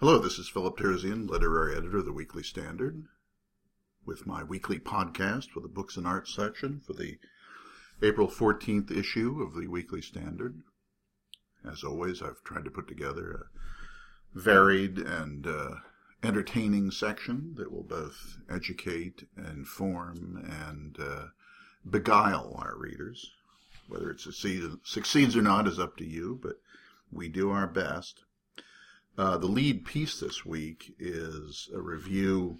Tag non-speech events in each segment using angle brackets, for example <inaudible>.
Hello, this is Philip Terzian, literary editor of the Weekly Standard, with my weekly podcast for the Books and Arts section for the April 14th issue of the Weekly Standard. As always, I've tried to put together a varied and uh, entertaining section that will both educate, inform, and uh, beguile our readers. Whether it succeeds, succeeds or not is up to you, but we do our best. Uh, the lead piece this week is a review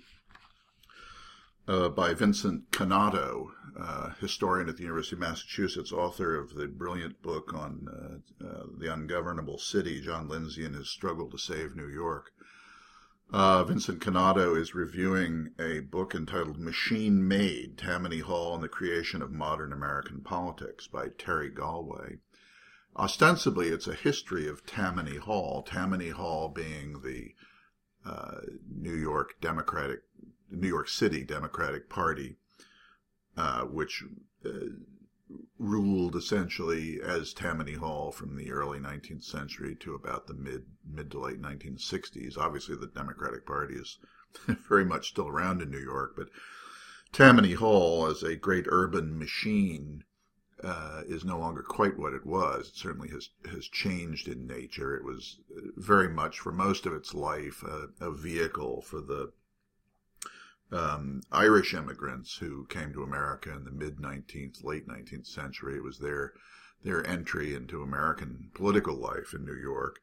uh, by Vincent Cannato, uh, historian at the University of Massachusetts, author of the brilliant book on uh, uh, the ungovernable city, John Lindsay and his struggle to save New York. Uh, Vincent Cannato is reviewing a book entitled Machine Made Tammany Hall and the Creation of Modern American Politics by Terry Golway. Ostensibly, it's a history of Tammany Hall, Tammany Hall being the uh, New York Democratic, New York City Democratic Party, uh, which uh, ruled essentially as Tammany Hall from the early 19th century to about the mid mid to late 1960s. Obviously, the Democratic Party is <laughs> very much still around in New York, but Tammany Hall as a great urban machine uh, is no longer quite what it was. It certainly has has changed in nature. It was very much for most of its life a, a vehicle for the um, Irish immigrants who came to America in the mid 19th, late 19th century. It was their their entry into American political life in New York.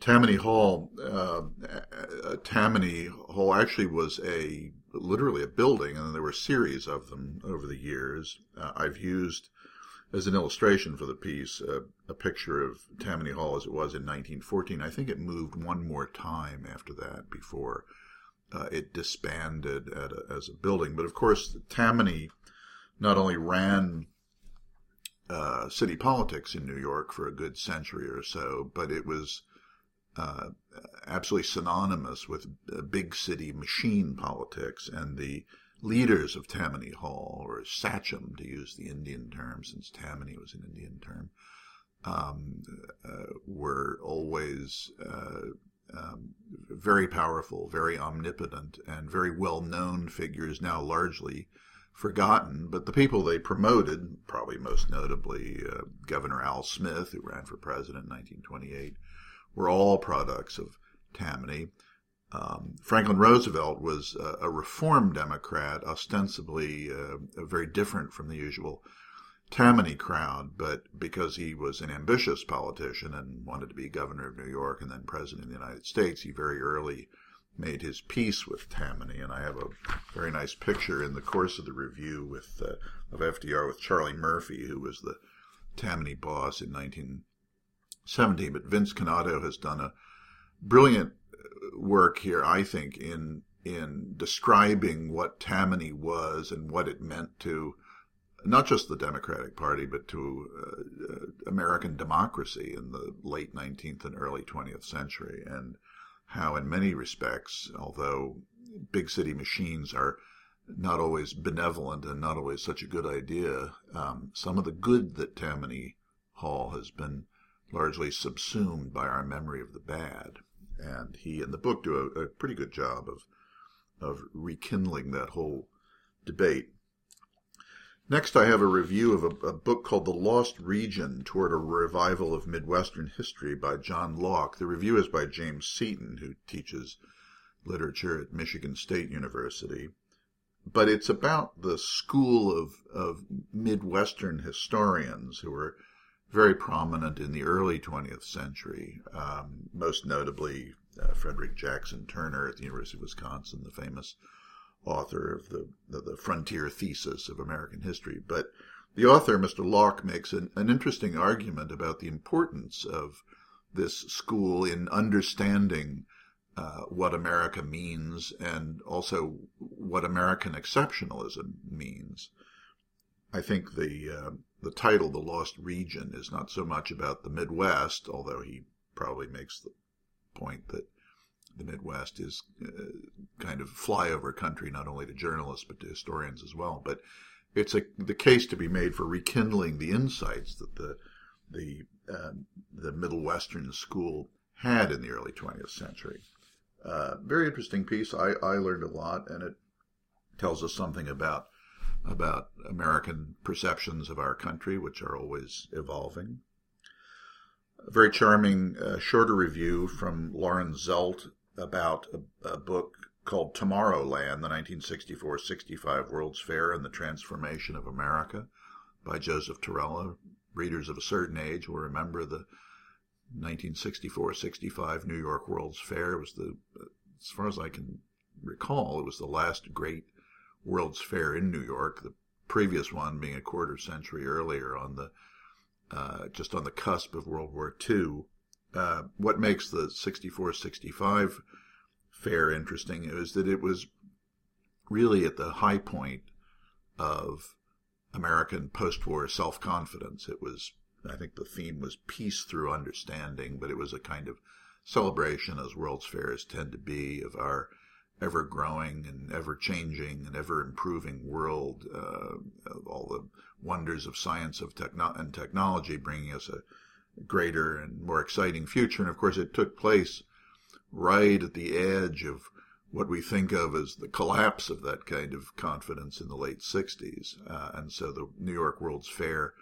Tammany Hall, uh, uh, Tammany Hall actually was a literally a building, and there were a series of them over the years. Uh, I've used as an illustration for the piece uh, a picture of Tammany Hall as it was in 1914. I think it moved one more time after that before uh, it disbanded a, as a building. But of course, Tammany not only ran uh, city politics in New York for a good century or so, but it was uh, absolutely synonymous with big city machine politics and the leaders of Tammany Hall, or Sachem to use the Indian term, since Tammany was an Indian term, um, uh, were always uh, um, very powerful, very omnipotent, and very well known figures, now largely forgotten. But the people they promoted, probably most notably uh, Governor Al Smith, who ran for president in 1928, were all products of Tammany. Um, Franklin Roosevelt was a, a reform Democrat, ostensibly uh, very different from the usual Tammany crowd, but because he was an ambitious politician and wanted to be governor of New York and then president of the United States, he very early made his peace with Tammany. And I have a very nice picture in the course of the review with uh, of FDR with Charlie Murphy, who was the Tammany boss in 1970. But Vince Cannato has done a brilliant work here, I think, in in describing what Tammany was and what it meant to not just the Democratic Party, but to uh, uh American democracy in the late 19th and early 20th century, and how, in many respects, although big city machines are not always benevolent and not always such a good idea, um, some of the good that Tammany Hall has been largely subsumed by our memory of the bad and he and the book do a, a pretty good job of of rekindling that whole debate. Next, I have a review of a, a, book called The Lost Region Toward a Revival of Midwestern History by John Lauck. The review is by James Seaton, who teaches literature at Michigan State University. But it's about the school of, of Midwestern historians who are very prominent in the early 20th century, um, most notably uh, Frederick Jackson Turner at the University of Wisconsin, the famous author of the, the, the frontier thesis of American history. But the author, Mr. Lauck, makes an, an interesting argument about the importance of this school in understanding uh, what America means and also what American exceptionalism means. I think the uh, the title, The Lost Region, is not so much about the Midwest, although he probably makes the point that the Midwest is uh, kind of flyover country, not only to journalists, but to historians as well. But it's a, the case to be made for rekindling the insights that the, the, uh, the Middle Western school had in the early 20th century. Uh, very interesting piece. I, I learned a lot, and it tells us something about about American perceptions of our country, which are always evolving. A very charming, uh, shorter review from Lauren Zelt about a, a book called Tomorrowland, the 1964 65 World's Fair and the Transformation of America by Joseph Tirella. Readers of a certain age will remember the 1964 65 New York World's Fair. It was the, as far as I can recall, it was the last great World's Fair in New York, the previous one being a quarter century earlier on the uh, just on the cusp of World War II. Uh, what makes the 64 65 fair interesting is that it was really at the high point of American post war self confidence. It was, I think the theme was peace through understanding, but it was a kind of celebration, as World's Fairs tend to be, of our ever growing and ever changing and ever improving world, uh, all the wonders of science of techno- and technology bringing us a greater and more exciting future. And of course, it took place right at the edge of what we think of as the collapse of that kind of confidence in the late 60s. Uh, and so the New York World's Fair,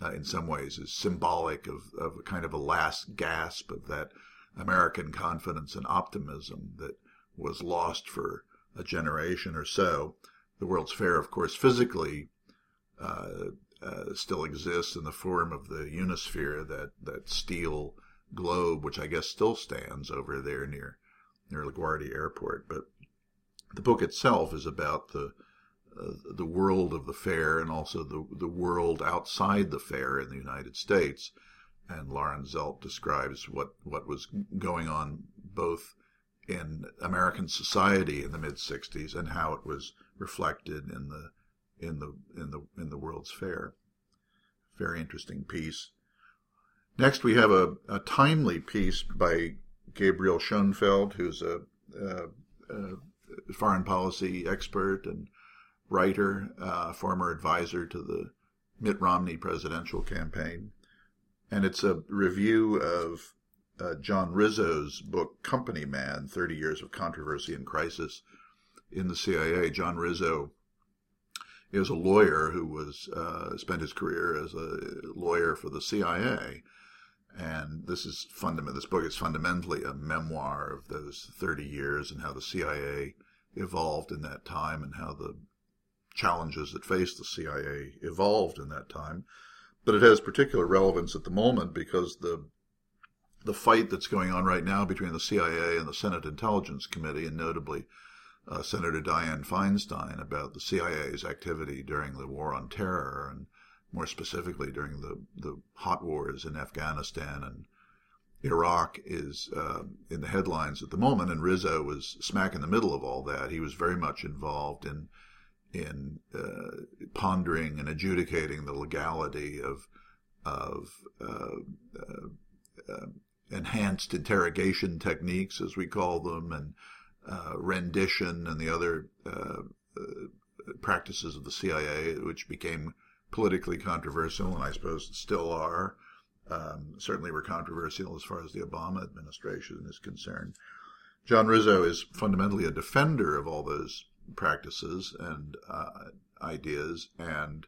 uh, in some ways, is symbolic of, of a kind of a last gasp of that American confidence and optimism that was lost for a generation or so. The World's Fair, of course, physically uh, uh, still exists in the form of the Unisphere, that, that steel globe, which I guess still stands over there near near LaGuardia Airport. But the book itself is about the uh, the world of the fair and also the the world outside the fair in the United States. And Lauren Zelt describes what what was going on both in American society in the mid '60s and how it was reflected in the in the in the in the World's Fair. Very interesting piece. Next, we have a, a timely piece by Gabriel Schoenfeld, who's a, a, a foreign policy expert and writer, uh, former advisor to the Mitt Romney presidential campaign. And it's a review of uh, John Rizzo's book, Company Man 30 Years of Controversy and Crisis in the CIA. John Rizzo is a lawyer who was uh, spent his career as a lawyer for the CIA. And this is fundamental. This book is fundamentally a memoir of those 30 years and how the CIA evolved in that time and how the challenges that faced the CIA evolved in that time. But it has particular relevance at the moment because the the fight that's going on right now between the CIA and the Senate Intelligence Committee, and notably uh, Senator Dianne Feinstein about the CIA's activity during the War on Terror, and more specifically during the, the hot wars in Afghanistan and Iraq, is uh, in the headlines at the moment. And Rizzo was smack in the middle of all that. He was very much involved in in uh, pondering and adjudicating the legality of of uh, uh, uh enhanced interrogation techniques, as we call them, and uh, rendition and the other uh, uh, practices of the CIA, which became politically controversial, and I suppose still are. Um, certainly were controversial as far as the Obama administration is concerned. John Rizzo is fundamentally a defender of all those practices and uh, ideas, and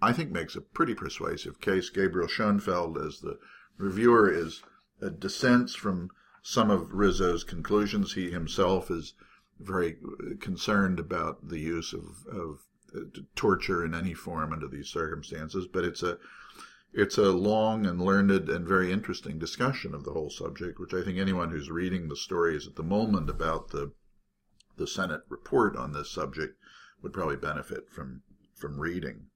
I think makes a pretty persuasive case. Gabriel Schoenfeld, as the reviewer, is dissents from some of Rizzo's conclusions. He himself is very concerned about the use of, of uh, torture in any form under these circumstances, but it's a it's a long and learned and very interesting discussion of the whole subject, which I think anyone who's reading the stories at the moment about the the Senate report on this subject would probably benefit from from reading.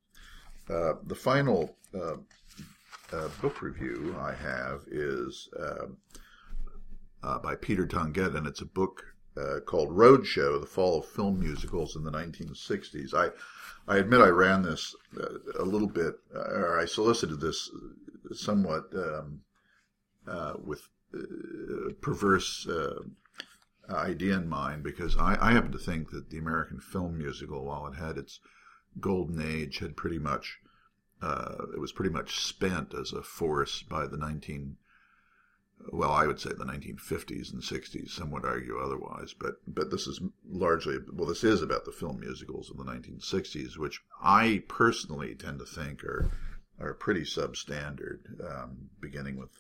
Uh, the final uh, uh, book review I have is uh, uh, by Peter Tonguette, and it's a book uh, called Roadshow: The Fall of Film Musicals in the 1960s. I I admit I ran this uh, a little bit, uh, or I solicited this somewhat um, with perverse idea in mind because I, I happen to think that the American film musical, while it had its golden age, had pretty much it was pretty much spent as a force by the 19 well, I would say the 1950s and 60s. Some would argue otherwise, but but this is largely well, this is about the film musicals of the 1960s, which I personally tend to think are are pretty substandard, um, beginning with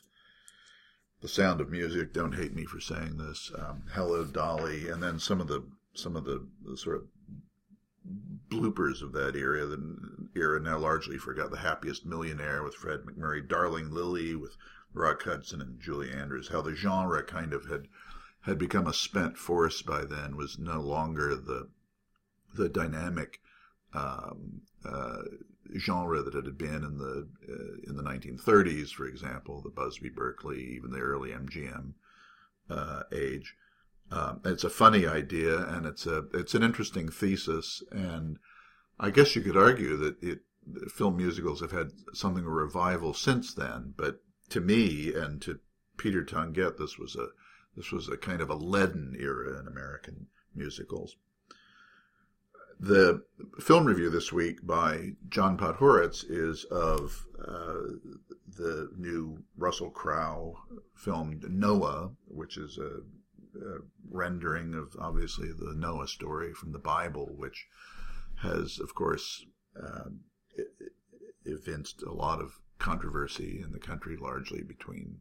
the Sound of Music. Don't hate me for saying this. Um, Hello, Dolly, and then some of the some of the, the sort of bloopers of that era. The era now largely forgot. The Happiest Millionaire with Fred MacMurray, Darling Lili with Rock Hudson and Julie Andrews, how the genre kind of had had become a spent force by then, was no longer the the dynamic um, uh, genre that it had been in the uh, in the 1930s, for example, the Busby Berkeley, even the early MGM uh, age. Um, it's a funny idea, and it's a it's an interesting thesis, and I guess you could argue that it film musicals have had something of a revival since then, but to me and to Peter Tonguette, this was a this was a kind of a leaden era in American musicals. The film review this week by John Podhoretz is of uh, the new Russell Crowe film Noah, which is a, rendering of obviously the Noah story from the Bible, which has, of course, uh, evinced a lot of controversy in the country, largely between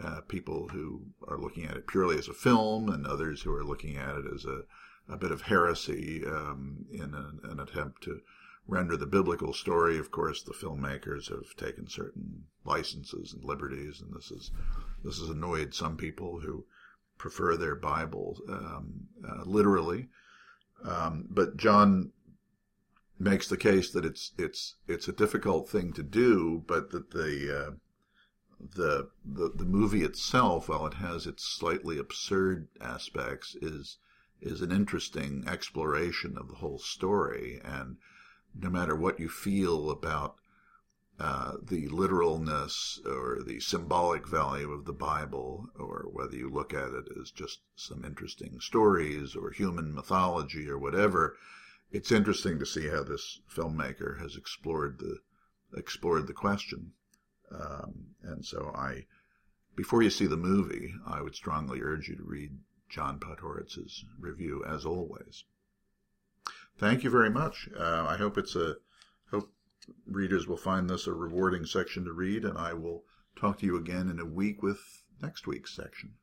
uh, people who are looking at it purely as a film and others who are looking at it as a, a bit of heresy um, in an, an, attempt to render the biblical story. Of course, the filmmakers have taken certain licenses and liberties, and this is this has annoyed some people who prefer their Bible um, uh, literally. Um, but John makes the case that it's it's it's a difficult thing to do, but that the uh, the the the movie itself, while it has its slightly absurd aspects, is is an interesting exploration of the whole story. And no matter what you feel about uh, the literalness or the symbolic value of the Bible, or whether you look at it as just some interesting stories or human mythology or whatever, it's interesting to see how this filmmaker has explored the explored the question. Um, and so I, before you see the movie, I would strongly urge you to read John Podhoretz's review as always. Thank you very much. Uh, I hope it's a readers will find this a rewarding section to read, and I will talk to you again in a week with next week's section.